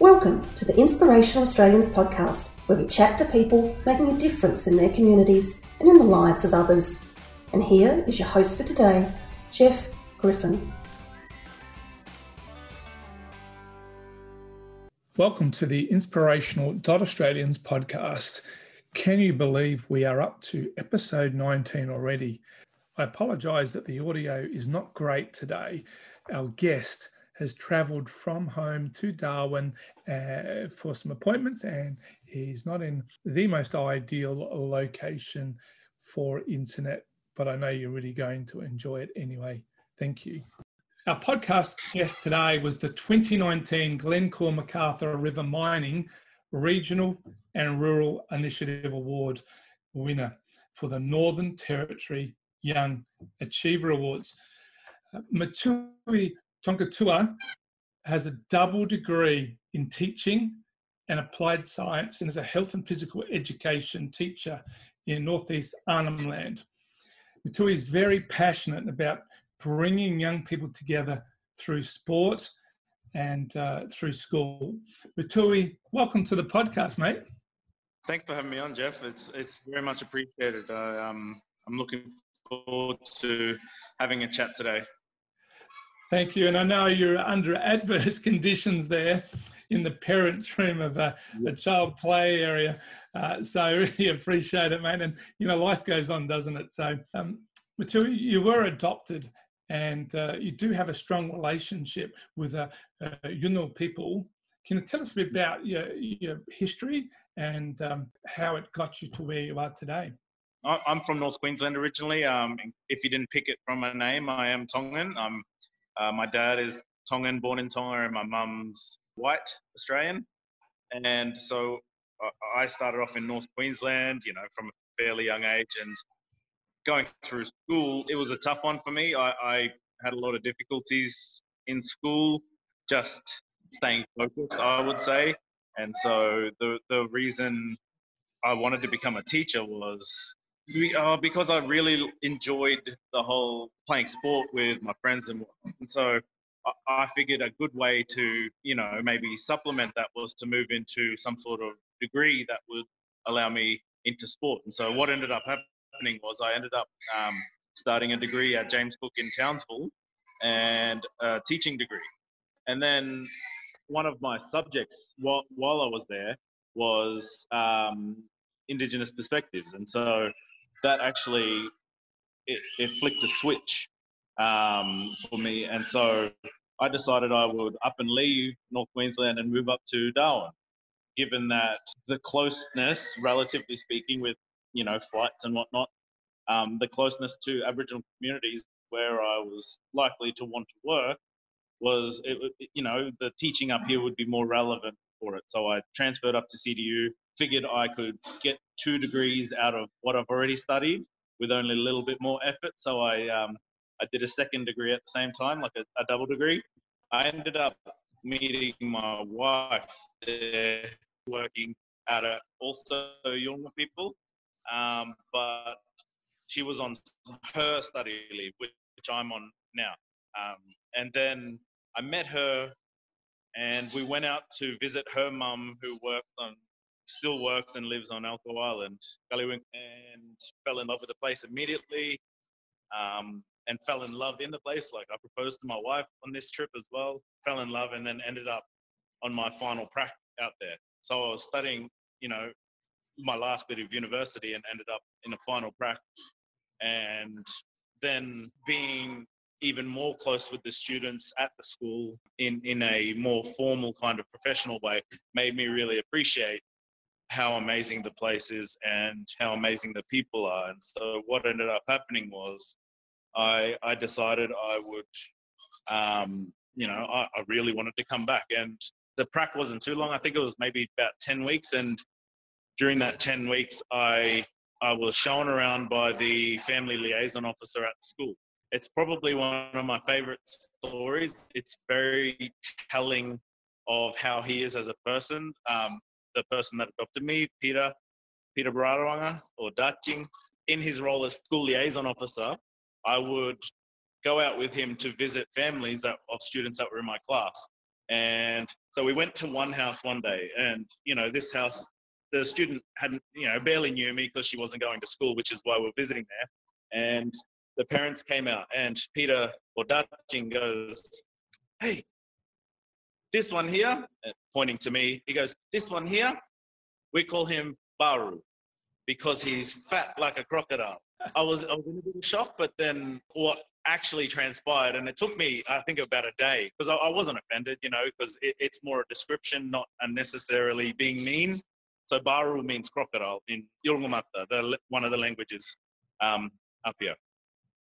Welcome to the Inspirational Australians podcast, where we chat to people making a difference in their communities and in the lives of others. And here is your host for today, Jeff Griffin. Welcome to the Inspirational Dot Australians podcast. Can you believe we are up to episode 19 already? I apologise that the audio is not great today. Our guest has travelled from home to Darwin uh, for some appointments, and he's not in the most ideal location for internet, but I know you're really going to enjoy it anyway. Thank you. Our podcast guest today was the 2019 Glencore MacArthur River Mining Regional and Rural Initiative Award winner for the Northern Territory Young Achiever Awards. Uh, Matui Tonkatua has a double degree in teaching and applied science and is a health and physical education teacher in northeast Arnhem Land. Matui is very passionate about bringing young people together through sport and uh, through school. Matui, welcome to the podcast, mate. Thanks for having me on, Jeff. It's it's very much appreciated. I, um, I'm looking forward to having a chat today. Thank you. And I know you're under adverse conditions there in the parents' room of a, a child play area. Uh, so I really appreciate it, mate. And, you know, life goes on, doesn't it? So, um, Matui, you were adopted and uh, you do have a strong relationship with uh, uh, Yolngu people. Can you tell us a bit about your, your history and um, how it got you to where you are today? I'm from North Queensland originally. Um, if you didn't pick it from my name, I am Tongan. I'm uh, my dad is Tongan, born in Tonga, and my mum's white Australian. And so I started off in North Queensland, you know, from a fairly young age. And going through school, it was a tough one for me. I, I had a lot of difficulties in school, just staying focused, I would say. And so the, the reason I wanted to become a teacher was uh, because I really enjoyed the whole playing sport with my friends and, and so I, I figured a good way to you know maybe supplement that was to move into some sort of degree that would allow me into sport. And so what ended up happening was I ended up um, starting a degree at James Cook in Townsville and a teaching degree. And then one of my subjects while, while I was there was um, Indigenous perspectives. And so that actually it, it flicked a switch um, for me, and so I decided I would up and leave North Queensland and move up to Darwin, given that the closeness, relatively speaking, with you know flights and whatnot, um, the closeness to Aboriginal communities where I was likely to want to work was it, you know the teaching up here would be more relevant for it. So I transferred up to CDU, figured I could get two degrees out of what I've already studied with only a little bit more effort. So I um, I did a second degree at the same time, like a, a double degree. I ended up meeting my wife there, working at a also Yolngu people, um, but she was on her study leave, which, which I'm on now. Um, and then I met her and we went out to visit her mum who worked on still works and lives on Elcho Island, Galiwin'ku, and fell in love with the place immediately. Um, and fell in love in the place. Like I proposed to my wife on this trip as well, fell in love, and then ended up on my final prac out there. So I was studying, you know, my last bit of university and ended up in a final prac. And then being even more close with the students at the school in, in a more formal kind of professional way made me really appreciate how amazing the place is and how amazing the people are. And so what ended up happening was I, I decided I would, um, you know, I, I really wanted to come back. And the prac wasn't too long. I think it was maybe about 10 weeks. And during that 10 weeks, I, I was shown around by the family liaison officer at the school it's probably one of my favorite stories. It's very telling of how he is as a person. Um, the person that adopted me, Peter, Peter Barawanga or Daching, in his role as school liaison officer, I would go out with him to visit families that, of students that were in my class. And So we went to one house one day, and you know, this house, the student hadn't, you know, barely knew me because she wasn't going to school, which is why we we're visiting there. And the parents came out, and Peter or Dutching goes, "Hey, this one here," pointing to me. He goes, "This one here, we call him Baru because he's fat like a crocodile." I was I was in a bit of shock, but then what actually transpired, and it took me I think about a day because I, I, wasn't offended, you know, because it, it's more a description, not unnecessarily being mean. So Baru means crocodile in Yolngu Matha, the one of the languages um, up here.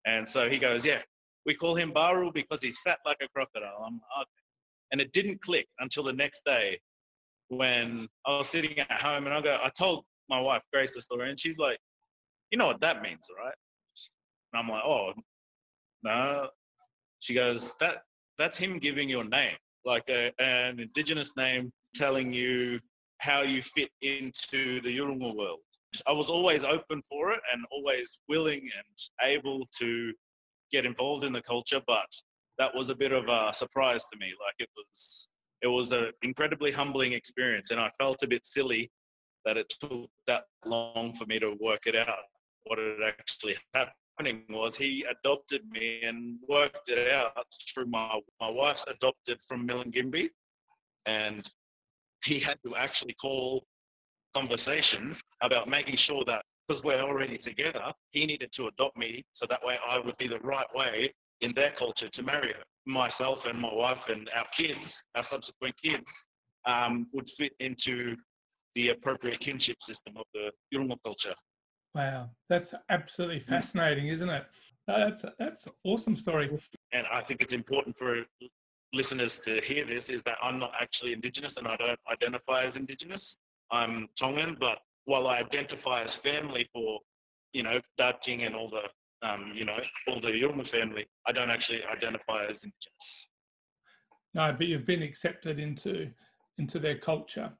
And so he goes, yeah, we call him Baru because he's fat like a crocodile. I'm okay. And it didn't click until the next day when I was sitting at home and I go, I told my wife Grace the story, and she's like, you know what that means, right? And I'm like, oh, no. She goes, that that's him giving you a name, like a, an indigenous name telling you how you fit into the Yurunga world. I was always open for it and always willing and able to get involved in the culture, but that was a bit of a surprise to me. Like it was, it was an incredibly humbling experience, and I felt a bit silly that it took that long for me to work it out what had actually happening was he adopted me and worked it out through my, my wife's adopted from Milingimbi. And he had to actually call conversations about making sure that because we're already together, he needed to adopt me so that way I would be the right way in their culture to marry her. Myself and my wife and our kids, our subsequent kids, um, would fit into the appropriate kinship system of the Yurunga culture. Wow, that's absolutely mm. fascinating, isn't it? That's that's an awesome story. And I think it's important for listeners to hear this is that I'm not actually Indigenous and I don't identify as Indigenous. I'm Tongan, but while I identify as family for, you know, Dutching and all the, um, you know, all the Yurma family, I don't actually identify as Indigenous. No, but you've been accepted into into their culture.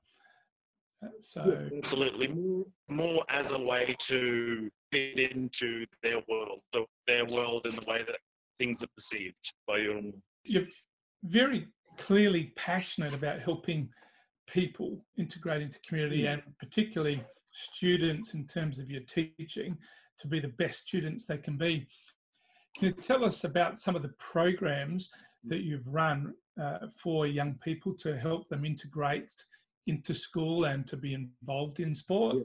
So absolutely more, more as a way to fit into their world, their world in the way that things are perceived by your. You're very clearly passionate about helping people integrate into community and particularly students in terms of your teaching to be the best students they can be. Can you tell us about some of the programs that you've run uh, for young people to help them integrate into school and to be involved in sport?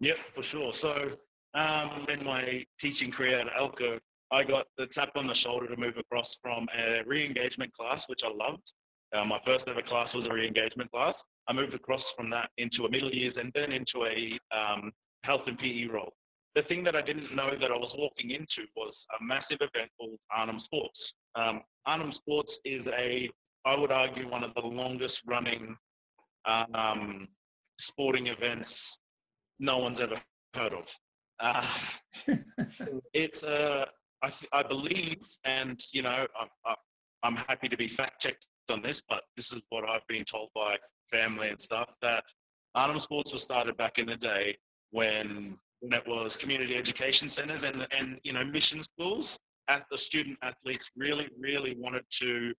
Yep, for sure. So um, in my teaching career at Elcho, I got the tap on the shoulder to move across from a re-engagement class, which I loved. Uh, my first ever class was a re-engagement class. I moved across from that into a middle years and then into a um, health and PE role. The thing that I didn't know that I was walking into was a massive event called Arnhem Sports. Um, Arnhem Sports is a, I would argue, one of the longest running um, sporting events no one's ever heard of. Uh, it's a, I, th- I believe, and you know, I'm, I'm happy to be fact checked on this, but this is what I've been told by family and stuff that Arnhem Sports was started back in the day when, it was community education centres and and you know mission schools. At the student athletes really really wanted to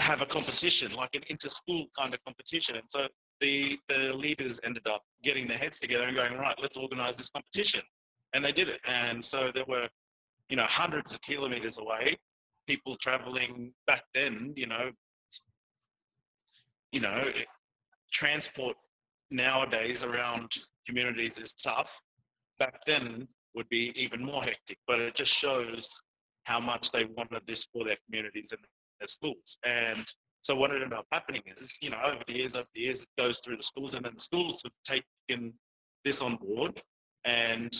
have a competition, like an inter-school kind of competition, and so the, the leaders ended up getting their heads together and going, right, let's organize this competition. And they did it. And so there were, you know, hundreds of kilometers away, people traveling back then, you know, you know, transport nowadays around communities is tough. Back then would be even more hectic, but it just shows how much they wanted this for their communities and their schools. And so what ended up happening is, you know, over the years, over the years, it goes through the schools, and then the schools have taken this on board. And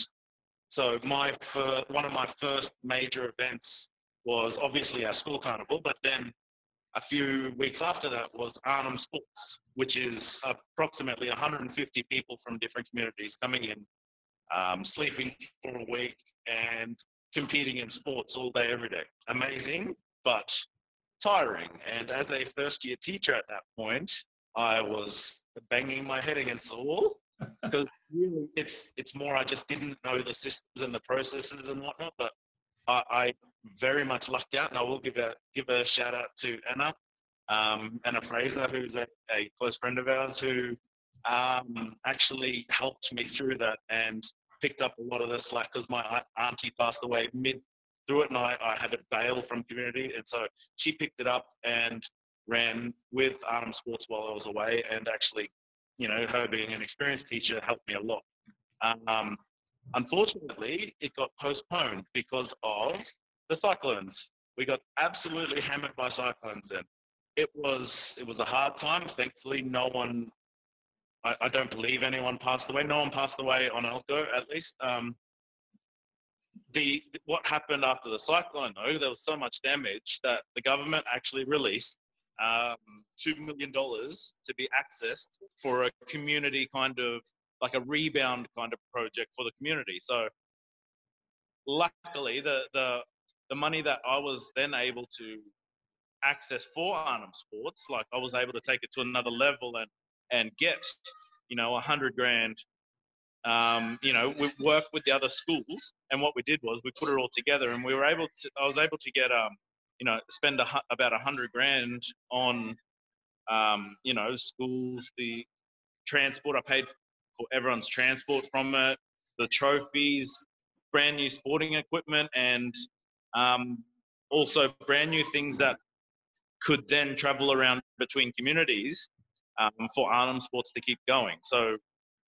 so my first, one of my first major events was obviously our school carnival, but then a few weeks after that was Arnhem Sports, which is approximately 150 people from different communities coming in, um, sleeping for a week, and competing in sports all day, every day. Amazing, but tiring. And as a first year teacher at that point, I was banging my head against the wall because really it's it's more I just didn't know the systems and the processes and whatnot. But I, I very much lucked out, and I will give a give a shout out to Anna um, Anna Fraser, who's a, a, close friend of ours, who um, actually helped me through that and picked up a lot of the slack because my auntie passed away mid through it and I, I had to bail from community. And so she picked it up and ran with Arnhem Sports while I was away. And actually, you know, her being an experienced teacher helped me a lot. Um, unfortunately, it got postponed because of the cyclones. We got absolutely hammered by cyclones then. It was it was a hard time. Thankfully, no one. I, I don't believe anyone passed away. No one passed away on Elcho, at least. Um, the what happened after the cyclone, though, there was so much damage that the government actually released um, two million dollars to be accessed for a community kind of like a rebound kind of project for the community. So luckily, the the the money that I was then able to access for Arnhem Sports, like I was able to take it to another level and and get, you know, a hundred grand. Um, you know, we worked with the other schools, and what we did was we put it all together, and we were able to. I was able to get, um, you know, spend a, about a hundred grand on, um, you know, schools, the transport. I paid for everyone's transport from it, the trophies, brand new sporting equipment, and um, also brand new things that could then travel around between communities um, for Arnhem Sports to keep going. So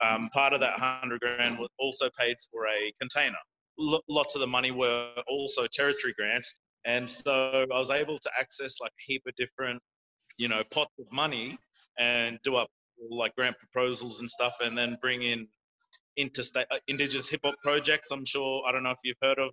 um, part of that 100 grand was also paid for a container. L- lots of the money were also territory grants. And so I was able to access like a heap of different, you know, pots of money and do up like grant proposals and stuff and then bring in interstate uh, indigenous hip hop projects. I'm sure, I don't know if you've heard of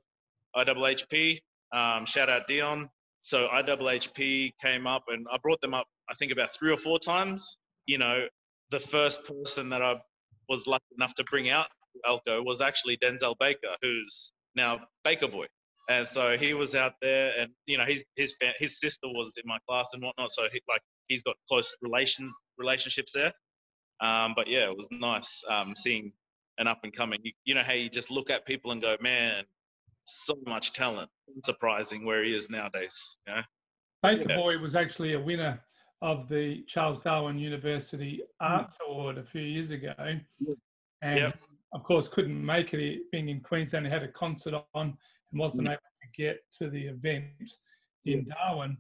IHHP. Um, shout out Dion. So IHHP came up and I brought them up, I think about three or four times. You know, the first person that I was lucky enough to bring out Elcho was actually Danzal Baker, who's now Baker Boy. And so he was out there, and you know, his his his sister was in my class and whatnot. So he like he's got close relations relationships there. Um, but yeah, it was nice um, seeing an up and coming. You, you know how you just look at people and go, man, so much talent. Surprising where he is nowadays. You know? Baker yeah. Boy was actually a winner of the Charles Darwin University hmm. Arts mm. Award a few years ago, and yep. of course couldn't make it. Being in Queensland, he had a concert on and wasn't mm. able to get to the event in Darwin.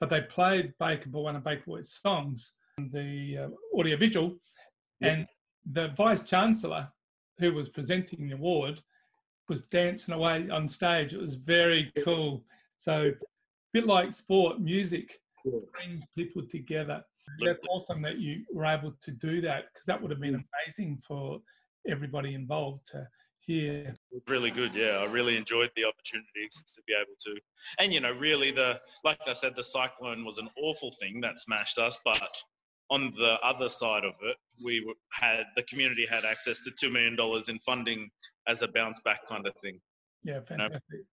But they played Baker Boy one of Baker Boy's songs, the uh, audiovisual, yep. and the vice chancellor who was presenting the award was dancing away on stage. It was very cool. So, a bit like sport, music brings people together. That's awesome that you were able to do that because that would have been mm. amazing for everybody involved to hear. Really good, yeah. I really enjoyed the opportunities to be able to, and you know, really the like I said, the cyclone was an awful thing that smashed us, but on the other side of it, we had the community had access to two million dollars in funding as a bounce back kind of thing. Yeah, fantastic. You know,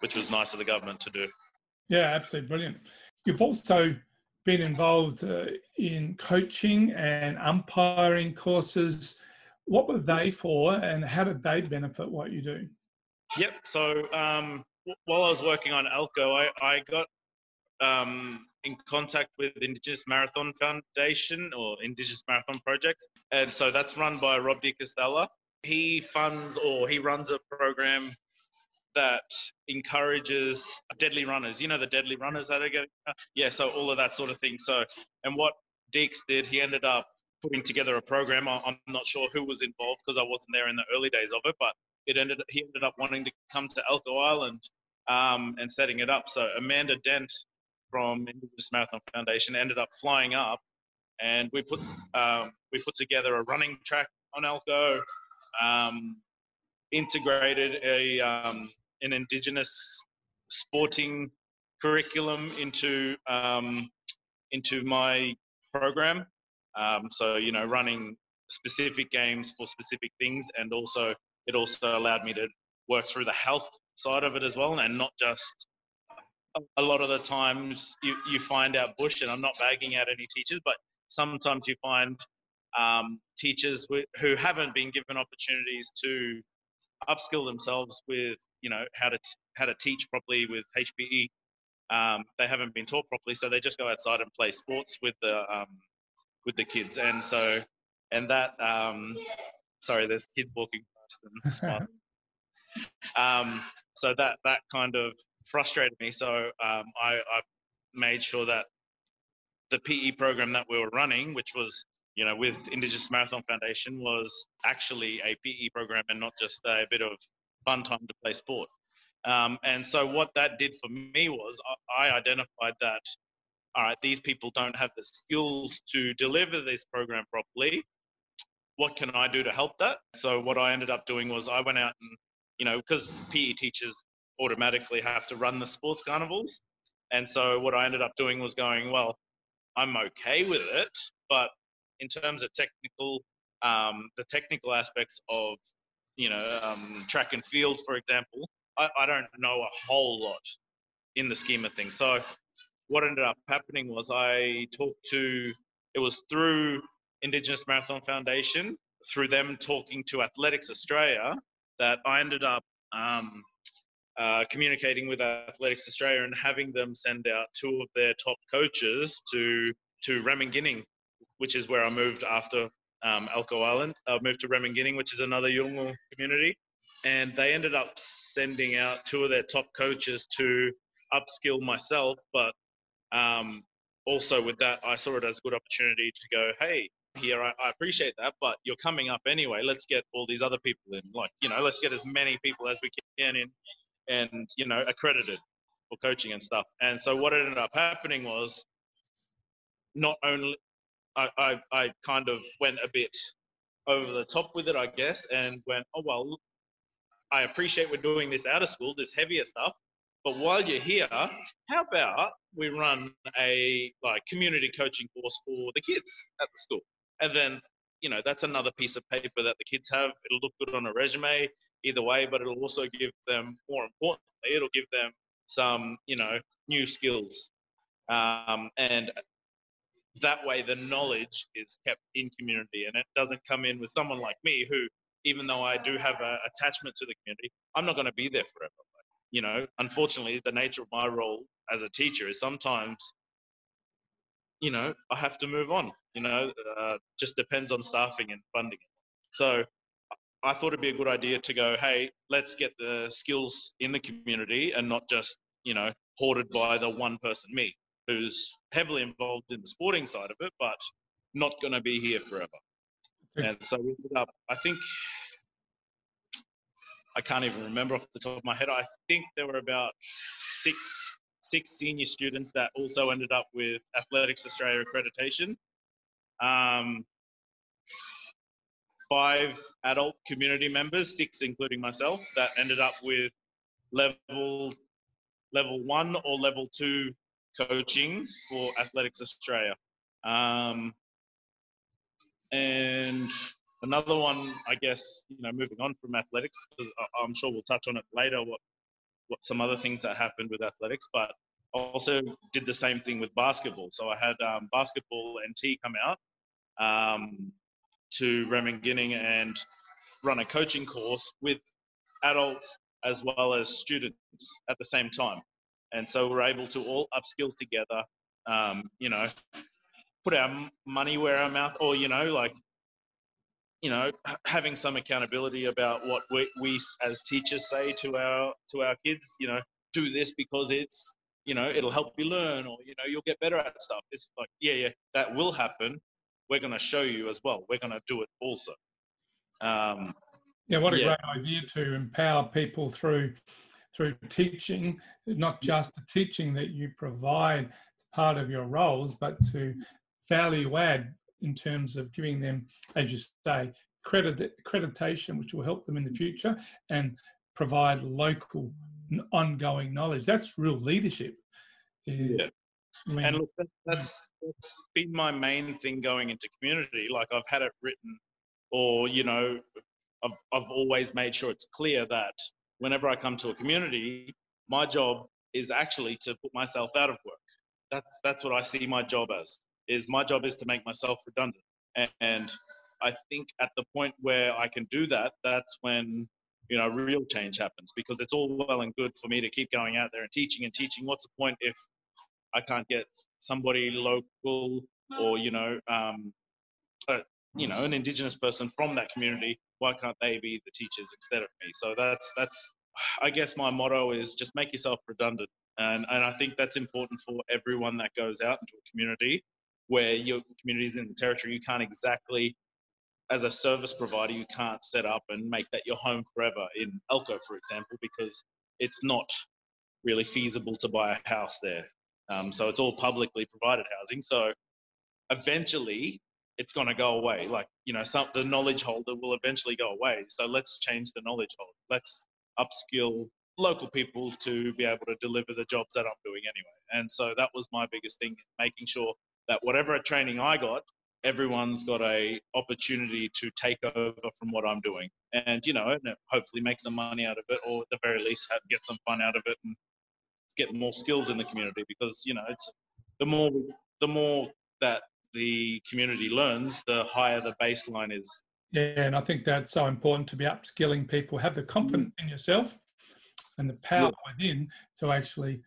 which was nice of the government to do. Yeah, absolutely brilliant. You've also been involved uh, in coaching and umpiring courses. What were they for, and how did they benefit what you do? Yep. So um, while I was working on Elcho, I, I got um, in contact with Indigenous Marathon Foundation or Indigenous Marathon Projects, and so that's run by Rob de Castella he funds or he runs a program that encourages deadly runners. You know the deadly runners that are getting, yeah. So all of that sort of thing. So and what Deeks did, he ended up putting together a program. I'm not sure who was involved because I wasn't there in the early days of it, but it ended. He ended up wanting to come to Elcho Island um, and setting it up. So Amanda Dent from Indigenous Marathon Foundation ended up flying up, and we put um, we put together a running track on Elcho um, integrated a um, an indigenous sporting curriculum into um, into my program. Um, so you know, running specific games for specific things, and also it also allowed me to work through the health side of it as well, and not just. A lot of the times you, you find out bush, and I'm not bagging out any teachers, but sometimes you find um, teachers who haven't been given opportunities to upskill themselves with you know how to how to teach properly with HPE um, they haven't been taught properly, so they just go outside and play sports with the um, with the kids, and so and that um, sorry, there's kids walking past and um, so that that kind of frustrated me. So um, I, I made sure that the PE program that we were running, which was you know with Indigenous Marathon Foundation, was actually a PE program and not just a bit of fun time to play sport. Um, and so what that did for me was I, I identified that all right, these people don't have the skills to deliver this program properly. What can I do to help that? So what I ended up doing was I went out and, you know, because PE teachers automatically have to run the sports carnivals. And so what I ended up doing was going, well, I'm okay with it, but in terms of technical, um, the technical aspects of, you know, um, track and field, for example, I, I don't know a whole lot in the scheme of things. So what ended up happening was I talked to, it was through Indigenous Marathon Foundation, through them talking to Athletics Australia, that I ended up um, uh, communicating with Athletics Australia and having them send out two of their top coaches to to Ramingining, which is where I moved after um, Elcho Island. I moved to Ramingining, which is another Yolngu community, and they ended up sending out two of their top coaches to upskill myself. But um, also with that, I saw it as a good opportunity to go, hey, here I, I, appreciate that, but you're coming up anyway. Let's get all these other people in. Like, you know, let's get as many people as we can in, and you know, accredited for coaching and stuff. And so what ended up happening was, not only I, I, I kind of went a bit over the top with it, I guess, and went, oh well, I appreciate we're doing this out of school, this heavier stuff. But while you're here, how about we run a like community coaching course for the kids at the school? And then, you know, that's another piece of paper that the kids have. It'll look good on a resume either way, but it'll also give them, more importantly, it'll give them some, you know, new skills. Um, and that way the knowledge is kept in community and it doesn't come in with someone like me who even though I do have an attachment to the community, I'm not going to be there forever. You know, unfortunately, the nature of my role as a teacher is sometimes, you know, I have to move on. You know, uh, just depends on staffing and funding. So I thought it'd be a good idea to go, hey, let's get the skills in the community and not just, you know, hoarded by the one person, me, who's heavily involved in the sporting side of it, but not going to be here forever. And so we ended up, I think, I can't even remember off the top of my head. I think there were about six six senior students that also ended up with Athletics Australia accreditation. Um, five adult community members, six including myself, that ended up with level level one or level two coaching for Athletics Australia. Um, and another one, I guess, you know, moving on from athletics, because I'm sure we'll touch on it later, what, what some other things that happened with athletics, but also did the same thing with basketball. So I had um, basketball tea come out um, to Ramingining and run a coaching course with adults as well as students at the same time. And so we're able to all upskill together, um, you know, put our money where our mouth, or you know, like you know, having some accountability about what we, we as teachers say to our to our kids. You know, do this because it's you know it'll help you learn, or you know you'll get better at stuff. It's like yeah, yeah, that will happen. We're going to show you as well. We're going to do it also. Um, yeah, what a yeah. great idea to empower people through through teaching, not just the teaching that you provide as part of your roles, but to value add in terms of giving them, as you say, credit, accreditation, which will help them in the mm-hmm. future, and provide local ongoing knowledge. That's real leadership. Eh, yeah. I mean, and look, hmm. that's, that's been my main thing going into community. Like I've had it written, or you know, I've I've always made sure it's clear that whenever I come to a community, my job is actually to put myself out of work. That's that's what I see my job as is my job is to make myself redundant. And I think at the point where I can do that, that's when you know, real change happens because it's all well and good for me to keep going out there and teaching and teaching. What's the point if I can't get somebody local or, you know, um, uh, you know, an indigenous person from that community? Why can't they be the teachers instead of me? So that's, that's, I guess my motto is just make yourself redundant. And, and I think that's important for everyone that goes out into a community where your community is in the territory. You can't exactly as a service provider, you can't set up and make that your home forever in Elcho, for example, because it's not really feasible to buy a house there. Um, so it's all publicly provided housing. So eventually it's going to go away. Like, you know, some, the knowledge holder will eventually go away. So let's change the knowledge holder. Let's upskill local people to be able to deliver the jobs that I'm doing anyway. And so that was my biggest thing, making sure that whatever training I got, everyone's got a opportunity to take over from what I'm doing, and you know, hopefully make some money out of it, or at the very least have, get some fun out of it and get more skills in the community. Because you know, it's the more the more that the community learns, the higher the baseline is. Yeah, and I think that's so important to be upskilling people, have the confidence in yourself and the power yeah. within to actually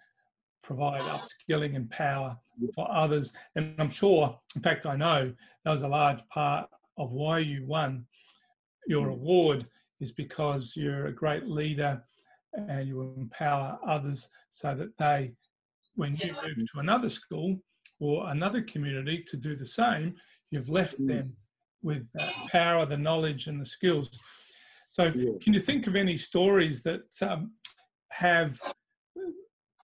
provide upskilling and power for others. And I'm sure, in fact, I know that was a large part of why you won your mm. award is because you're a great leader and you empower others so that they, when you move to another school or another community to do the same, you've left mm. them with that power, the knowledge, and the skills. So, can you think of any stories that um, have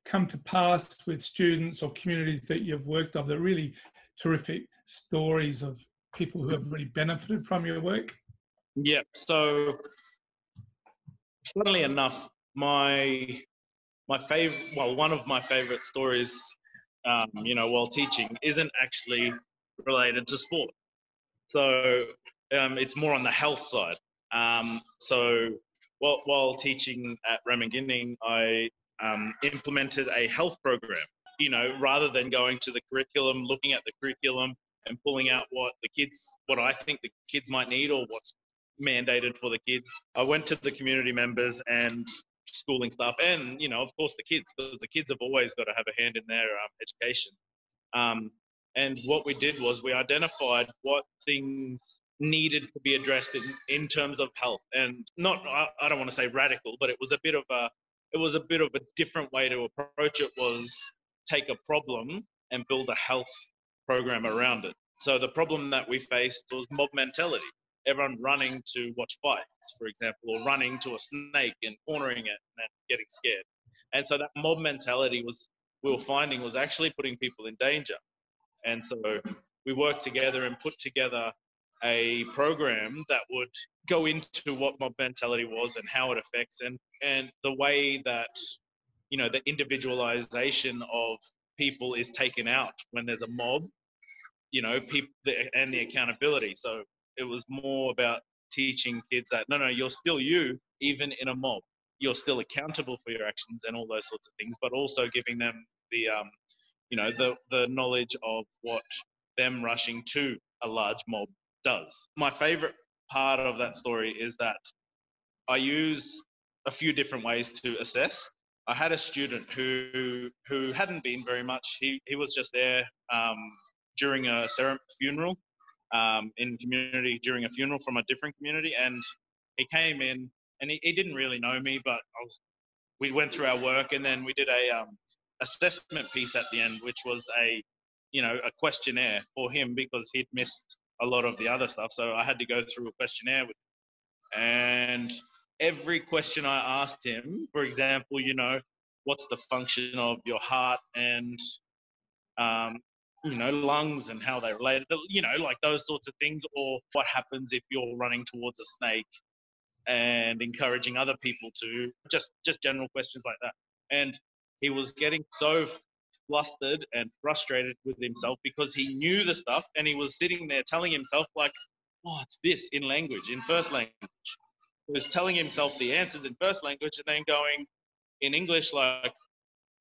come to pass with students or communities that you've worked of that really terrific stories of people who have really benefited from your work? Yeah. So, funnily enough, my my favorite, well, one of my favorite stories, um, you know, while teaching, isn't actually related to sport. So um, it's more on the health side. Um, so while, while teaching at Ramingining, I um, implemented a health program. You know, rather than going to the curriculum, looking at the curriculum and pulling out what the kids, what I think the kids might need or what's mandated for the kids, I went to the community members and schooling stuff, and you know, of course, the kids, because the kids have always got to have a hand in their um, education. Um, and what we did was we identified what things needed to be addressed in, in terms of health and not I, I don't want to say radical but it was a bit of a it was a bit of a different way to approach it was take a problem and build a health program around it so the problem that we faced was mob mentality everyone running to watch fights for example or running to a snake and cornering it and getting scared. And so that mob mentality was we were finding was actually putting people in danger. And so we worked together and put together a program that would go into what mob mentality was and how it affects and and the way that you know the individualization of people is taken out when there's a mob you know people and the accountability. So it was more about teaching kids that no no you're still you even in a mob you're still accountable for your actions and all those sorts of things but also giving them the um you know the the knowledge of what them rushing to a large mob does. My favorite part of that story is that I use a few different ways to assess. I had a student who who hadn't been very much. He he was just there um, during a funeral um, in community during a funeral from a different community, and he came in and he, he didn't really know me, but was. We went through our work, and then we did a um, assessment piece at the end, which was a you know a questionnaire for him because he'd missed a lot of the other stuff. So I had to go through a questionnaire with him. And every question I asked him, for example, you know, what's the function of your heart and, um, you know, lungs and how they relate, you know, like those sorts of things, or what happens if you're running towards a snake and encouraging other people to just just general questions like that. And he was getting so flustered and frustrated with himself because he knew the stuff and he was sitting there telling himself like, "Oh, it's this in language, in first language." He was telling himself the answers in first language and then going in English like,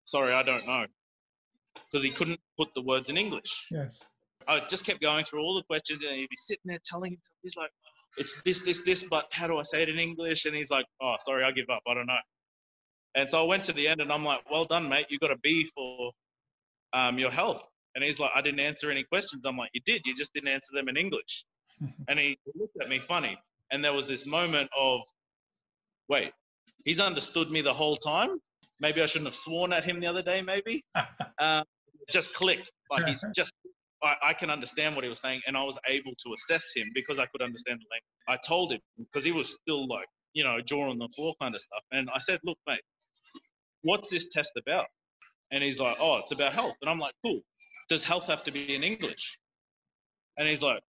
"Sorry, I don't know," because he couldn't put the words in English. Yes. I just kept going through all the questions and he'd be sitting there telling himself, he's like, it's this, this, this, but how do I say it in English? And he's like, oh, sorry, I give up. I don't know. And so I went to the end and I'm like, well done, mate. You got a B for um, your health. And he's like, I didn't answer any questions. I'm like, you did. You just didn't answer them in English. and he looked at me funny. And there was this moment of, wait, he's understood me the whole time. Maybe I shouldn't have sworn at him the other day, maybe. um, just clicked. Like he's just, I, I, can understand what he was saying. And I was able to assess him because I could understand the language. I told him because he was still like, you know, jaw on the floor kind of stuff. And I said, look, mate, what's this test about? And he's like, oh, it's about health. And I'm like, cool. Does health have to be in English? And he's like,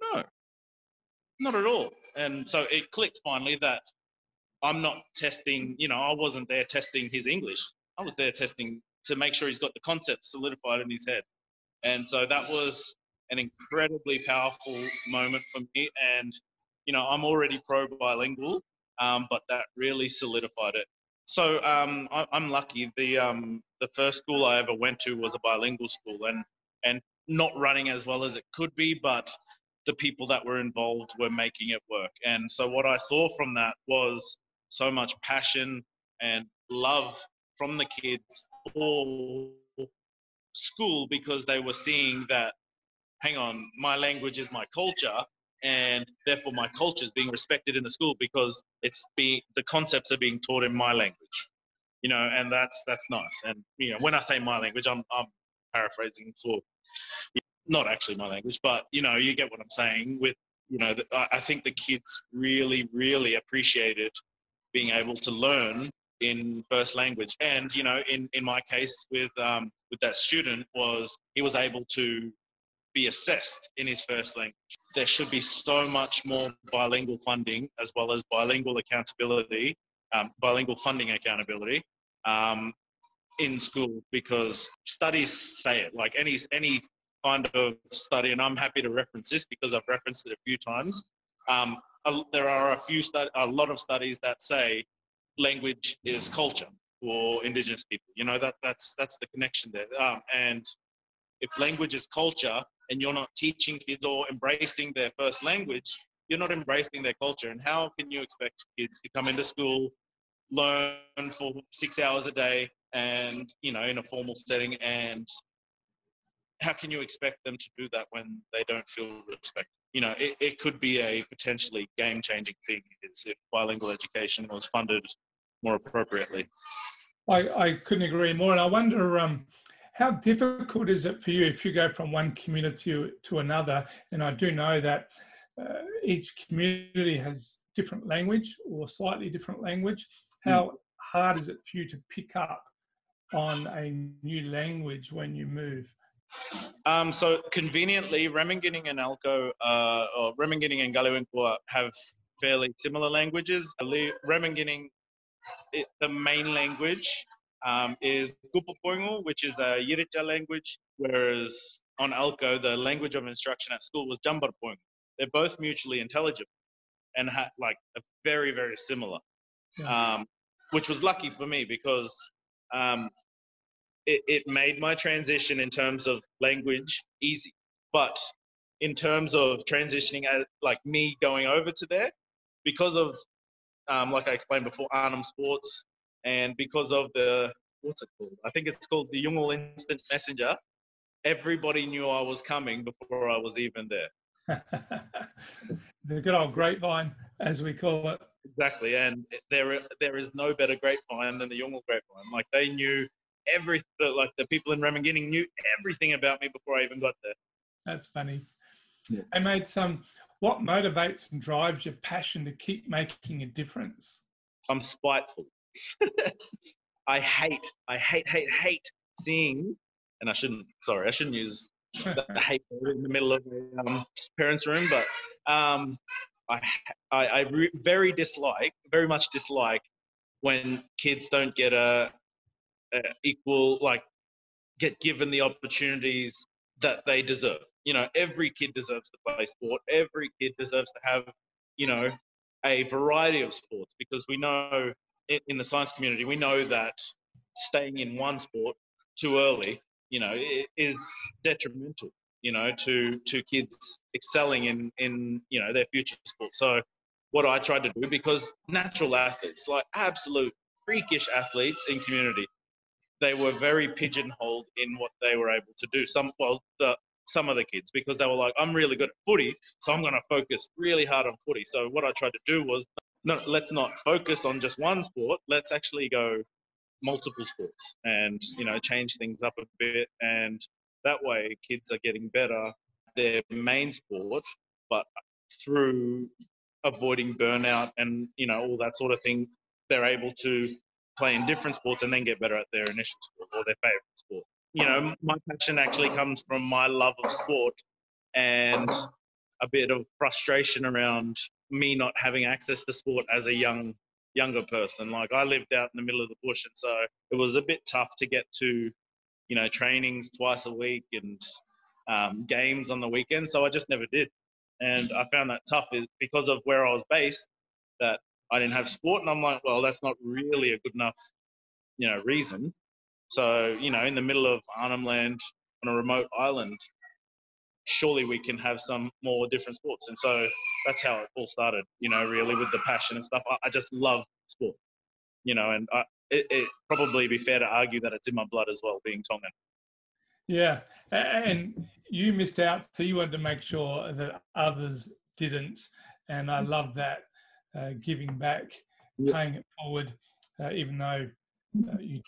no, not at all. And so it clicked finally that I'm not testing, you know, I wasn't there testing his English. I was there testing to make sure he's got the concept solidified in his head. And so that was an incredibly powerful moment for me. And, you know, I'm already pro bilingual, um, but that really solidified it. So um, I, am lucky. The um, the first school I ever went to was a bilingual school, and and not running as well as it could be, but the people that were involved were making it work. And so what I saw from that was so much passion and love from the kids for school because they were seeing that hang on my language is my culture and therefore my culture is being respected in the school because it's being the concepts are being taught in my language. You know and that's that's nice. And you know when i say my language i'm, I'm paraphrasing for not actually my language but you know you get what i'm saying with you know i think the kids really really appreciated being able to learn in first language and you know in in my case with um with that student was he was able to be assessed in his first language. There should be so much more bilingual funding as well as bilingual accountability, um, bilingual funding accountability um, in school because studies say it. Like any any kind of study, and I'm happy to reference this because I've referenced it a few times. Um, there are a few stud- a lot of studies that say language is culture for Indigenous people. You know that that's that's the connection there. Um, and if language is culture, and you're not teaching kids or embracing their first language, you're not embracing their culture. And how can you expect kids to come into school, learn for six hours a day, and you know, in a formal setting, and how can you expect them to do that when they don't feel respect? You know, it, it could be a potentially game-changing thing if bilingual education was funded more appropriately. I, I couldn't agree more, and I wonder. Um, how difficult is it for you if you go from one community to another? And I do know that uh, each community has different language or slightly different language. How mm. hard is it for you to pick up on a new language when you move? Um, so conveniently, Ramingining and Elcho, uh, or Ramingining and Galiwin'ku have fairly similar languages. Ramingining, the main language um, is Gupapuyngu, which is a Yirritja language, whereas on Elcho, the language of instruction at school was Djambarrpuyngu. They're both mutually intelligible and ha- like very, very similar, yeah. um, which was lucky for me because um, it, it made my transition in terms of language easy. But in terms of transitioning, as, like me going over to there, because of, um, like I explained before, Arnhem Sports, and because of the what's it called? I think it's called the Yolngu Instant Messenger. Everybody knew I was coming before I was even there. the good old grapevine, as we call it. Exactly, and there there is no better grapevine than the Yolngu grapevine. Like they knew everything. Like the people in Ramingining knew everything about me before I even got there. That's funny. Yeah. Hey, mate, um, what motivates and drives your passion to keep making a difference? I'm spiteful. I hate, I hate, hate, hate seeing, and I shouldn't, sorry, I shouldn't use the hate word in the middle of a um, parents' room, but um, I, I, I re- very dislike, very much dislike when kids don't get a, a equal, like, get given the opportunities that they deserve. You know, every kid deserves to play sport. Every kid deserves to have, you know, a variety of sports because we know in the science community, we know that staying in one sport too early, you know, is detrimental. you know, to to kids excelling in in you know their future sport. So what I tried to do because natural athletes, like absolute freakish athletes in community, they were very pigeonholed in what they were able to do. Some well the some of the kids because they were like, I'm really good at footy, so I'm going to focus really hard on footy. So what I tried to do was, no, let's not focus on just one sport. Let's actually go multiple sports and you know change things up a bit and that way kids are getting better their main sport but through avoiding burnout and you know all that sort of thing they're able to play in different sports and then get better at their initial sport or their favorite sport you know my passion actually comes from my love of sport and a bit of frustration around me not having access to sport as a young younger person. Like I lived out in the middle of the bush, and so it was a bit tough to get to, you know, trainings twice a week and um, games on the weekend. So I just never did, and I found that tough because of where I was based. That I didn't have sport, and I'm like, well, that's not really a good enough, you know, reason. So you know, in the middle of Arnhem Land on a remote island, surely we can have some more different sports. And so that's how it all started, you know, really with the passion and stuff. I, I just love sport, you know, and I, it, it probably be fair to argue that it's in my blood as well, being Tongan. Yeah, and you missed out, so you wanted to make sure that others didn't, and I mm. love that uh, giving back, paying it forward, uh, even though uh, you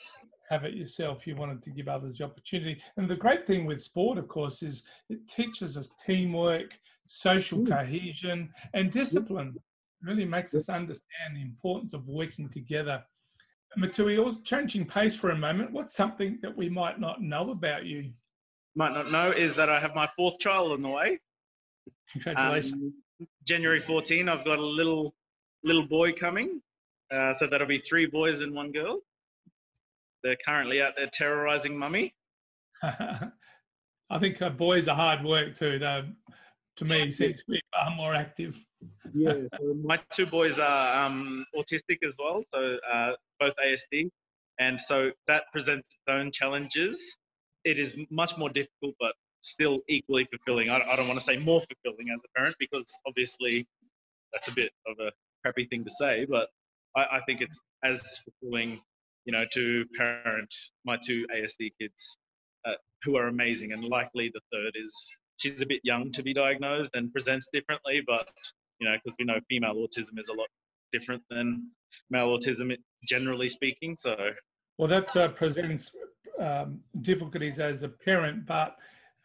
have it yourself. You wanted to give others the opportunity. And the great thing with sport, of course, is it teaches us teamwork, social mm. cohesion, and discipline. It really makes us understand the importance of working together. Matui, also changing pace for a moment. What's something that we might not know about you? Might not know is that I have my fourth child on the way. Congratulations. Um, January 14, I've got a little little boy coming. Uh, so that'll be three boys and one girl. They're currently out there terrorizing mummy. I think uh, boys are hard work too. They, to me, seem to be far more active. yeah, so my two boys are um, autistic as well, so uh, both ASD, and so that presents its own challenges. It is much more difficult, but still equally fulfilling. I, I don't want to say more fulfilling as a parent because obviously that's a bit of a crappy thing to say, but I, I think it's as fulfilling you know, to parent my two ASD kids uh, who are amazing. And likely the third is she's a bit young to be diagnosed and presents differently, but, you know, because we know female autism is a lot different than male autism, generally speaking. So, well, that uh, presents um, difficulties as a parent, but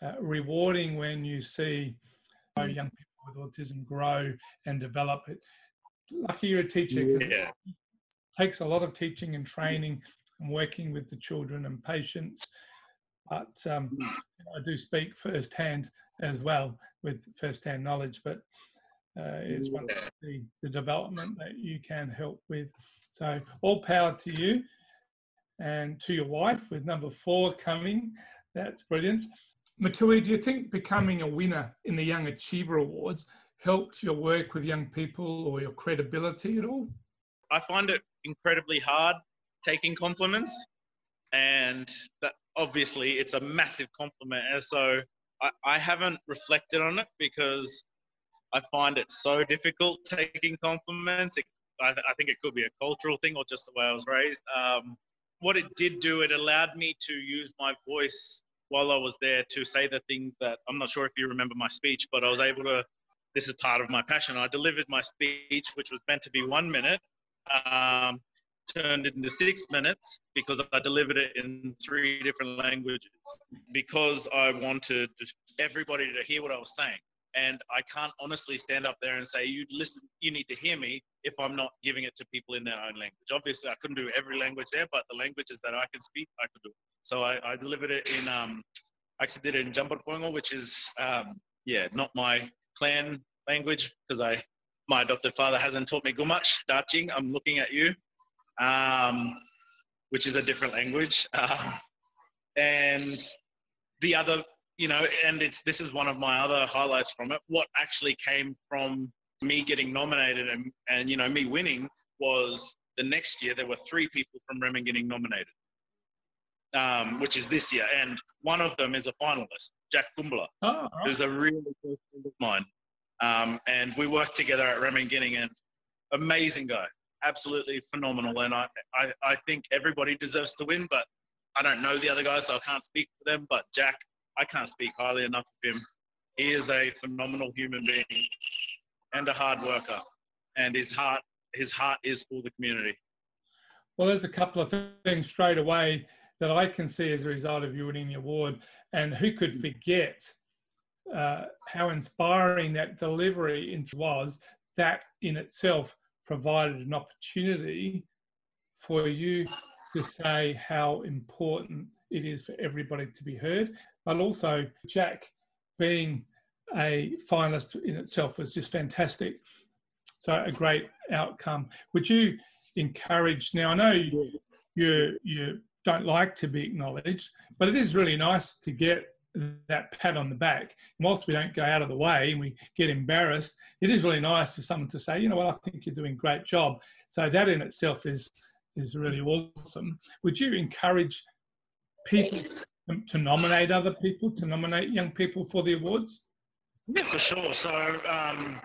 uh, rewarding when you see young people with autism grow and develop it. Lucky you're a teacher because yeah takes a lot of teaching and training and working with the children and patients. But um, mm. I do speak firsthand as well with firsthand knowledge, but uh, it's one of the, the development that you can help with. So all power to you and to your wife with number four coming. That's brilliant. Matui, do you think becoming a winner in the Young Achiever Awards helped your work with young people or your credibility at all? I find it incredibly hard taking compliments, and that obviously it's a massive compliment. And so I, I haven't reflected on it because I find it so difficult taking compliments. It, I, I, think it could be a cultural thing or just the way I was raised. Um, what it did do, it allowed me to use my voice while I was there to say the things that I'm not sure if you remember my speech, but I was able to. This is part of my passion. I delivered my speech, which was meant to be one minute, um, turned into six minutes because I delivered it in three different languages because I wanted everybody to hear what I was saying. And I can't honestly stand up there and say, "You listen, you need to hear me." If I'm not giving it to people in their own language, obviously I couldn't do every language there, but the languages that I can speak, I could do. So I, I delivered it in, um, I actually did it in Djambarrpuyngu, which is, um, yeah, not my clan language because I my adopted father hasn't taught me Gumatj, Daching. I'm looking at you, um, which is a different language. Uh, and the other, you know, and it's this is one of my other highlights from it. What actually came from me getting nominated and, and you know me winning was the next year there were three people from Bremen getting nominated, um, which is this year, and one of them is a finalist. Jack Gumbler, Oh, right. who's a really close friend of mine. Um, and we worked together at Ramingining and amazing guy, absolutely phenomenal. And I, I, I think everybody deserves to win, but I don't know the other guys, so I can't speak for them. But Jack, I can't speak highly enough of him. He is a phenomenal human being and a hard worker. And his heart, his heart is for the community. Well, there's a couple of things straight away that I can see as a result of you winning the award. And who could forget uh, how inspiring that delivery was? That in itself provided an opportunity for you to say how important it is for everybody to be heard. But also, Jack being a finalist in itself was just fantastic. So, a great outcome. Would you encourage? Now, I know you, you, you don't like to be acknowledged, but it is really nice to get that pat on the back. And whilst we don't go out of the way and we get embarrassed, it is really nice for someone to say, you know what, I think you're doing a great job. So that in itself is is really awesome. Would you encourage people to nominate other people, to nominate young people for the awards? Yeah, for sure. So um,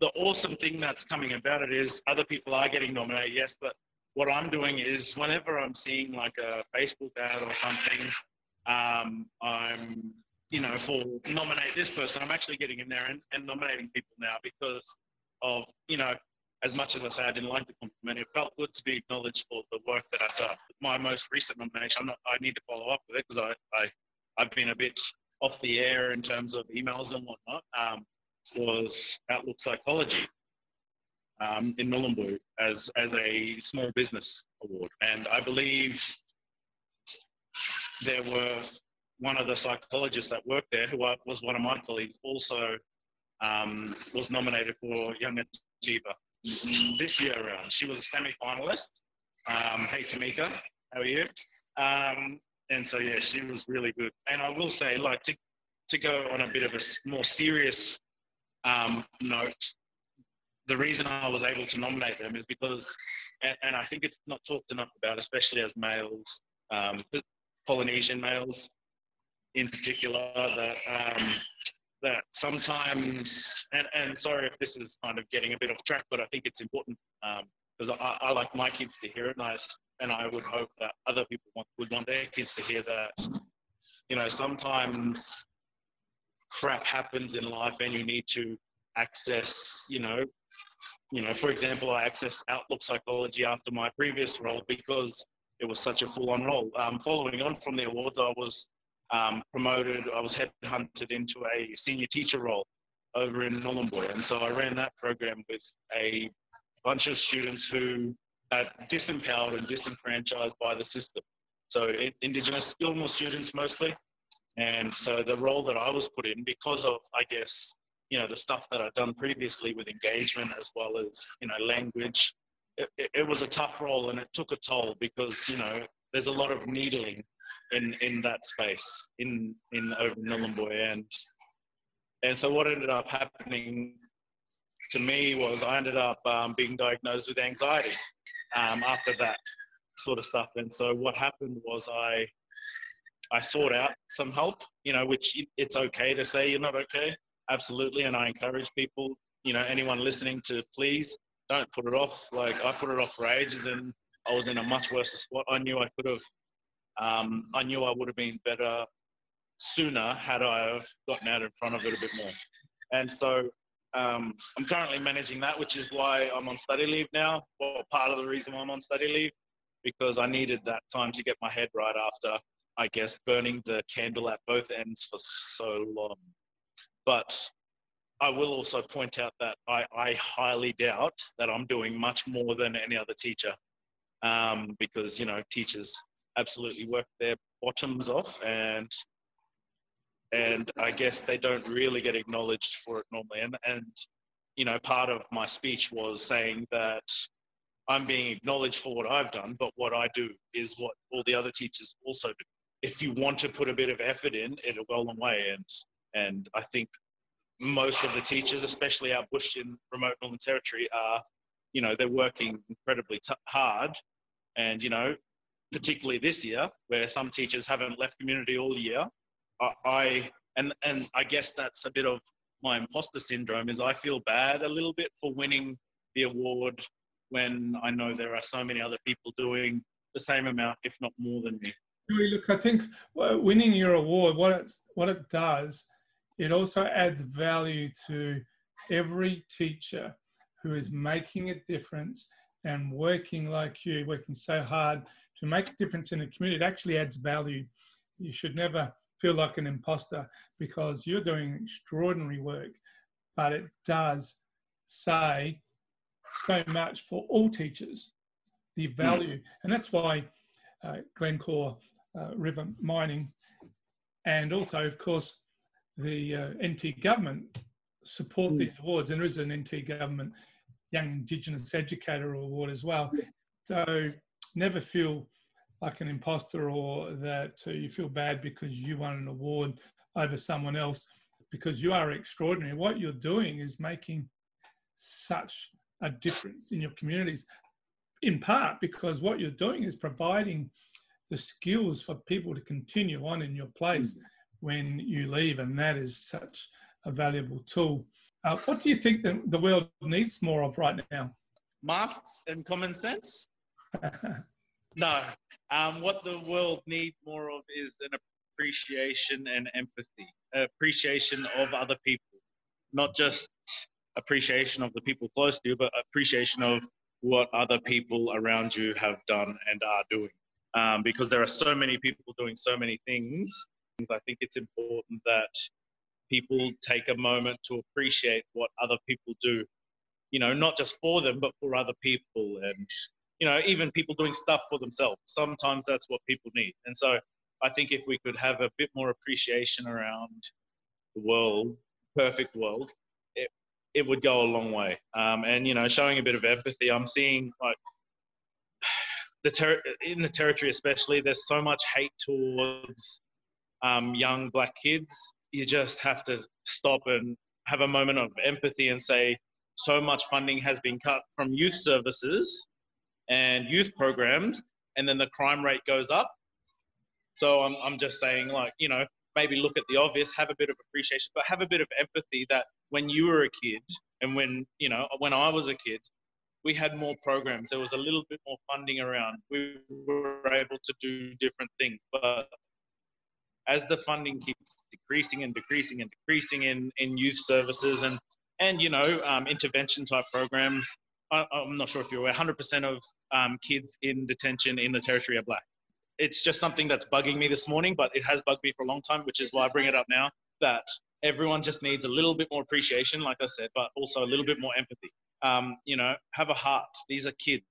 the awesome thing that's coming about it is other people are getting nominated, yes, but what I'm doing is whenever I'm seeing like a Facebook ad or something, um, I'm, you know, for nominate this person, I'm actually getting in there and, and nominating people now because of, you know, as much as I say I didn't like the compliment, it felt good to be acknowledged for the work that I've done. My most recent nomination, not, I need to follow up with it because I, I, I've been a bit off the air in terms of emails and whatnot, um, was Outlook Psychology um, in Nhulunbuy as, as a small business award. And I believe there were one of the psychologists that worked there, who was one of my colleagues, also um, was nominated for Young Achiever this year around. She was a semi-finalist. Um, hey, Tamika, how are you? Um, and so yeah, she was really good. And I will say, like to to go on a bit of a more serious um, note, the reason I was able to nominate them is because, and, and I think it's not talked enough about, especially as males, um, Polynesian males in particular, that um, that sometimes, and, and sorry if this is kind of getting a bit off track, but I think it's important because um, I, I, like my kids to hear it, and I, and I would hope that other people want, would want their kids to hear that. You know, sometimes crap happens in life, and you need to access. You know, you know, for example, I accessed Outlook Psychology after my previous role because it was such a full-on role. Um, following on from the awards, I was um, promoted. I was headhunted into a senior teacher role over in Nhulunbuy, and so I ran that program with a bunch of students who are disempowered and disenfranchised by the system. So Indigenous Yolngu students mostly, and so the role that I was put in because of, I guess, you know, the stuff that I'd done previously with engagement as well as you know language. It, it was a tough role and it took a toll because you know there's a lot of needling in in that space in in over Nhulunbuy and and so what ended up happening to me was I ended up um, being diagnosed with anxiety um, after that sort of stuff and so what happened was I I sought out some help you know which it's okay to say you're not okay absolutely and I encourage people you know anyone listening to please don't put it off like I put it off for ages and I was in a much worse spot I knew I could have um, I knew I would have been better sooner had I have gotten out in front of it a bit more. And so um, I'm currently managing that, which is why I'm on study leave now. Well, part of the reason why I'm on study leave, because I needed that time to get my head right after, I guess, burning the candle at both ends for so long. But I will also point out that I, I highly doubt that I'm doing much more than any other teacher um, because, you know, teachers absolutely work their bottoms off and and I guess they don't really get acknowledged for it normally. And and you know, part of my speech was saying that I'm being acknowledged for what I've done, but what I do is what all the other teachers also do. If you want to put a bit of effort in, it'll go a long way. And and I think most of the teachers, especially our bush in remote Northern Territory, are, you know, they're working incredibly t- hard. And, you know, particularly this year, where some teachers haven't left community all year, I, I and and I guess that's a bit of my imposter syndrome is I feel bad a little bit for winning the award when I know there are so many other people doing the same amount, if not more than me. Look, I think uh, winning your award, what it what it does, it also adds value to every teacher who is making a difference and working like you, working so hard to make a difference in the community. It actually adds value. You should never feel like an imposter because you're doing extraordinary work, but it does say so much for all teachers, the hmm. value. And that's why uh, Glencore uh, River Mining and also, of course, the uh, NT government support mm. these awards. And there is an NT government Young Indigenous Educator Award as well. So never feel like an imposter or that uh, you feel bad because you won an award over someone else because you are extraordinary. What you're doing is making such a difference in your communities, in part because what you're doing is providing the skills for people to continue on in your place mm. When you leave, and that is such a valuable tool. Uh, what do you think the, the world needs more of right now? Masks and common sense? no. Um, what the world needs more of is an appreciation and empathy, appreciation of other people, not just appreciation of the people close to you, but appreciation of what other people around you have done and are doing. Um, because there are so many people doing so many things, I think it's important that people take a moment to appreciate what other people do. You know, not just for them, but for other people, and you know, even people doing stuff for themselves. Sometimes that's what people need. And so, I think if we could have a bit more appreciation around the world, perfect world, it it would go a long way. Um, and you know, showing a bit of empathy. I'm seeing like the ter- in the territory, especially, there's so much hate towards um, young black kids you just have to stop and have a moment of empathy and say, so much funding has been cut from youth services and youth programs, and then the crime rate goes up. So I'm, I'm just saying, like, you know, maybe look at the obvious, have a bit of appreciation, but have a bit of empathy that when you were a kid and when, you know, when I was a kid, we had more programs. There was a little bit more funding around. We were able to do different things. But as the funding keeps decreasing and decreasing and decreasing in, in youth services and, and you know, um, intervention type programs. I, am not sure if you're aware, 100% of um, kids in detention in the territory are black. It's just something that's bugging me this morning, but it has bugged me for a long time, which is why I bring it up now, that everyone just needs a little bit more appreciation, like I said, but also a little bit more empathy. Um, you know, have a heart. These are kids.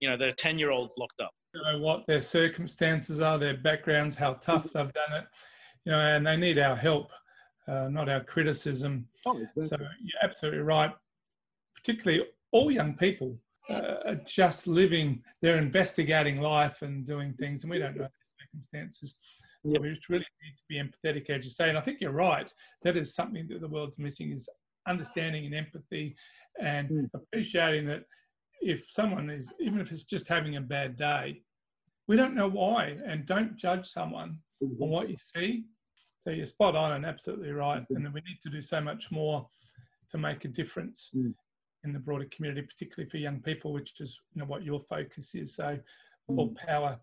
You know, they're 10 year olds locked up. Know what their circumstances are, their backgrounds, how tough they've done it you know, and they need our help, uh, not our criticism. Oh, so you're absolutely right. Particularly all young people uh, are just living, they're investigating life and doing things, and we don't know their circumstances. So yep. we just really need to be empathetic, as you say. And I think you're right. That is something that the world's missing is understanding and empathy and mm. appreciating that if someone is, even if it's just having a bad day, we don't know why and don't judge someone mm-hmm. on what you see so you're spot on and absolutely right. And we need to do so much more to make a difference mm. in the broader community, particularly for young people, which is you know what your focus is. So mm. all power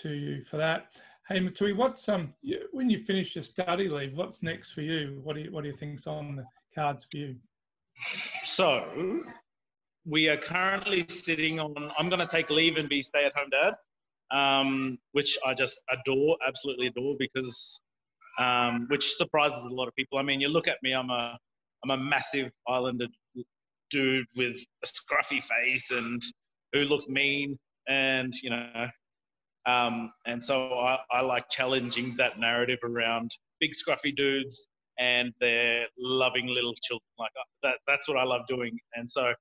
to you for that. Hey Matui, what's um when you finish your study leave, what's next for you? What do you what do you think's on the cards for you? So we are currently sitting on I'm gonna take leave and be stay at home dad. Um, which I just adore, absolutely adore, because um, which surprises a lot of people. I mean, you look at me, I'm a, I'm a massive Islander dude with a scruffy face and who looks mean, and you know, um, and so I, I like challenging that narrative around big scruffy dudes and their loving little children. Like that, that's what I love doing. And so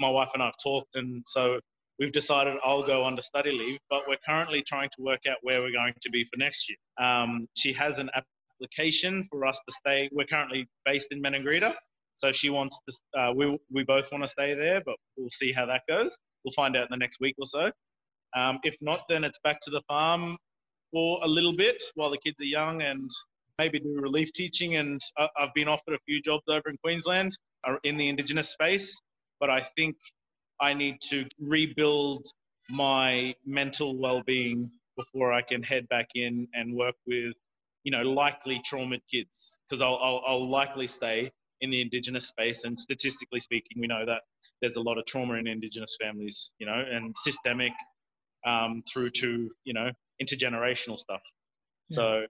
my wife and I have talked, and so we've decided I'll go under study leave, but we're currently trying to work out where we're going to be for next year. Um, she has an application for us to stay. We're currently based in Maningrida, so she wants to. Uh, we we both want to stay there, but we'll see how that goes. We'll find out in the next week or so. Um, if not, then it's back to the farm for a little bit while the kids are young and maybe do relief teaching. And I've been offered a few jobs over in Queensland uh, in the Indigenous space, but I think I need to rebuild my mental well-being before I can head back in and work with, you know, likely traumatized kids because I'll, I'll, I'll likely stay in the Indigenous space. And statistically speaking, we know that there's a lot of trauma in Indigenous families, you know, and systemic um, through to, you know, intergenerational stuff. Yeah. So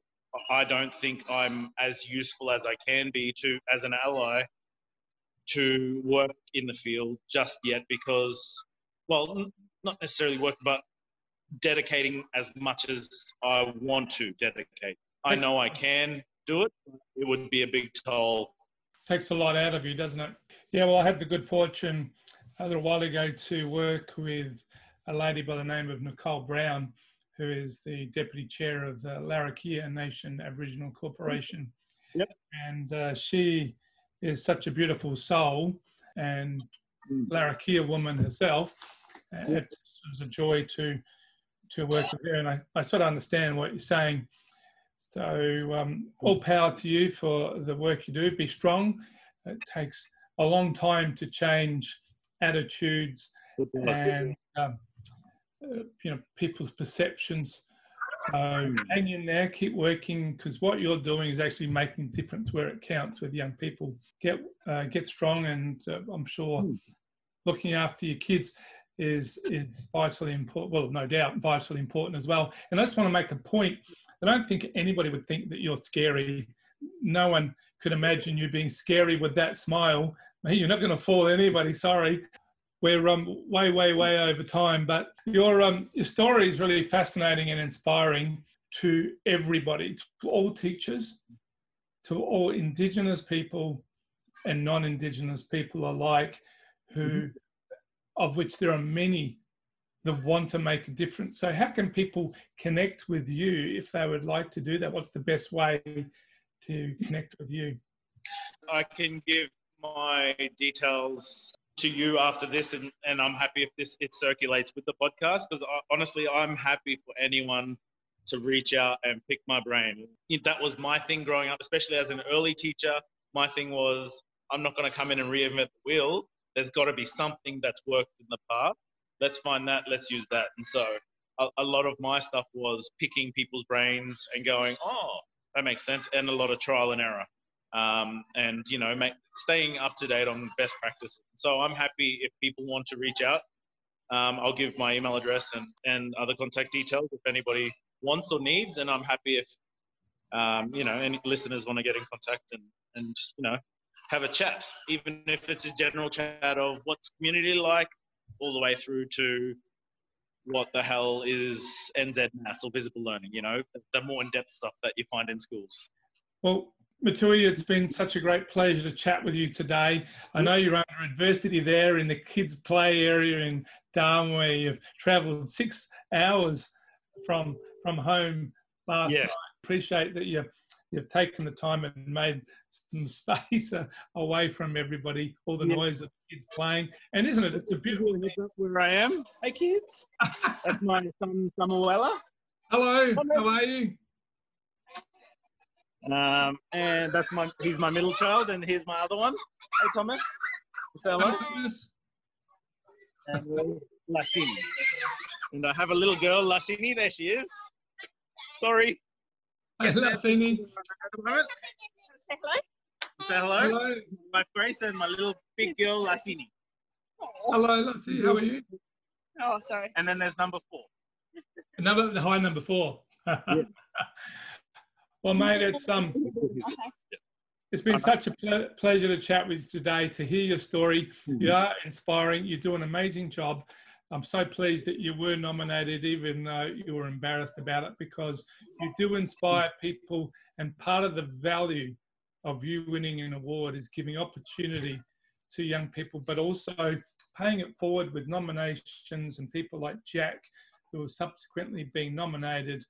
I don't think I'm as useful as I can be to as an ally to work in the field just yet because, well, not necessarily work, but dedicating as much as I want to dedicate. I know I can do it. It would be a big toll. Takes a lot out of you, doesn't it? Yeah, well, I had the good fortune a little while ago to work with a lady by the name of Nicole Brown, who is the deputy chair of the Larrakia Nation Aboriginal Corporation. Yep. And uh, she is such a beautiful soul and mm. Larrakia woman herself. It was a joy to to work with her, and I, I sort of understand what you're saying. So, um, all power to you for the work you do. Be strong. It takes a long time to change attitudes and um, uh, you know people's perceptions. So hang in there, keep working, because what you're doing is actually making difference where it counts with young people. Get uh, get strong, and uh, I'm sure hmm. looking after your kids is is vitally important. Well, no doubt, vitally important as well. And I just want to make a point. I don't think anybody would think that you're scary. No one could imagine you being scary with that smile. You're not going to fool anybody. Sorry we're um, way, way, way over time. But your um, your story is really fascinating and inspiring to everybody, to all teachers, to all Indigenous people and non-Indigenous people alike, who mm-hmm. of which there are many that want to make a difference. So, how can people connect with you if they would like to do that? What's the best way to connect with you? I can give my details to you after this, and, and I'm happy if this it circulates with the podcast because honestly, I'm happy for anyone to reach out and pick my brain. That was my thing growing up, especially as an early teacher. My thing was I'm not going to come in and reinvent the wheel. There's got to be something that's worked in the past. Let's find that. Let's use that. And so a, a lot of my stuff was picking people's brains and going, oh, that makes sense, and a lot of trial and error um, and you know, make, staying up to date on best practice. So I'm happy if people want to reach out. Um, I'll give my email address and, and other contact details if anybody wants or needs, and I'm happy if um, you know any listeners want to get in contact and and you know have a chat, even if it's a general chat of what's community like, all the way through to what the hell is NZ maths or visible learning. You know, the more in-depth stuff that you find in schools. Well, Matui, it's been such a great pleasure to chat with you today. I know you're under adversity there in the kids' play area in Darwin, where you've travelled six hours from from home last yes. night. Appreciate that you you've taken the time and made some space away from everybody, all the noise of kids playing. And isn't it? It's a beautiful where I am. Hey kids, that's my son Samuela. Hello, how are you? Um, and that's my he's my middle child, and here's my other one. Hey Thomas. Say hello. Thomas. And Lassini. And I have a little girl, Lassini. There she is. Sorry. Hi, Lassini. Say hello. Say hello. Hello. My Grace and my little big girl, Lassini. Hello, Lassini. How are you? Oh, sorry. And then there's number four. Number high number four. yeah. Well, mate, it's um, it's been such a ple- pleasure to chat with you today, to hear your story. Mm-hmm. You are inspiring. You do an amazing job. I'm so pleased that you were nominated, even though you were embarrassed about it, because you do inspire people. And part of the value of you winning an award is giving opportunity to young people, but also paying it forward with nominations and people like Jack, who have subsequently been nominated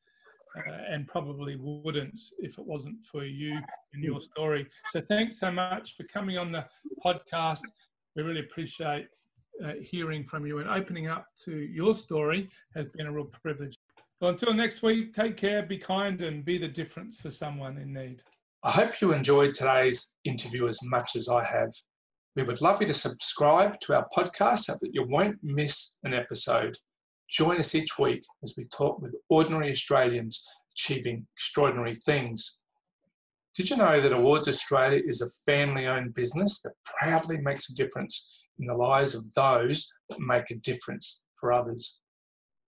uh, and probably wouldn't if it wasn't for you and your story. So thanks so much for coming on the podcast. We really appreciate uh, hearing from you and opening up to your story has been a real privilege. Well, until next week, take care, be kind, and be the difference for someone in need. I hope you enjoyed today's interview as much as I have. We would love you to subscribe to our podcast so that you won't miss an episode. Join us each week as we talk with ordinary Australians achieving extraordinary things. Did you know that Awards Australia is a family owned business that proudly makes a difference in the lives of those that make a difference for others?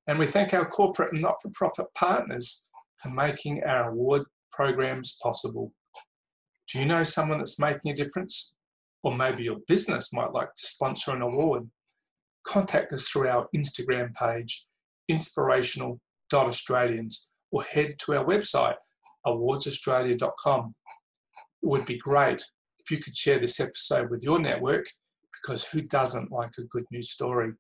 And we thank our corporate and not for profit partners for making our award programs possible. Do you know someone that's making a difference? Or maybe your business might like to sponsor an award. Contact us through our Instagram page, inspirational.australians, or head to our website, awardsaustralia.com. It would be great if you could share this episode with your network because who doesn't like a good news story?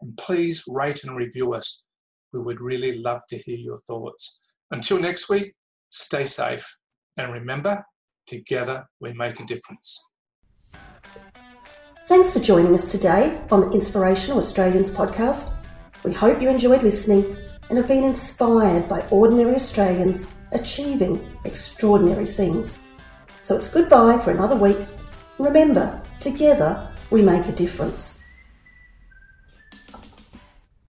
And please rate and review us. We would really love to hear your thoughts. Until next week, stay safe and remember, together we make a difference. Thanks for joining us today on the Inspirational Australians podcast. We hope you enjoyed listening and have been inspired by ordinary Australians achieving extraordinary things. So it's goodbye for another week. Remember, together we make a difference.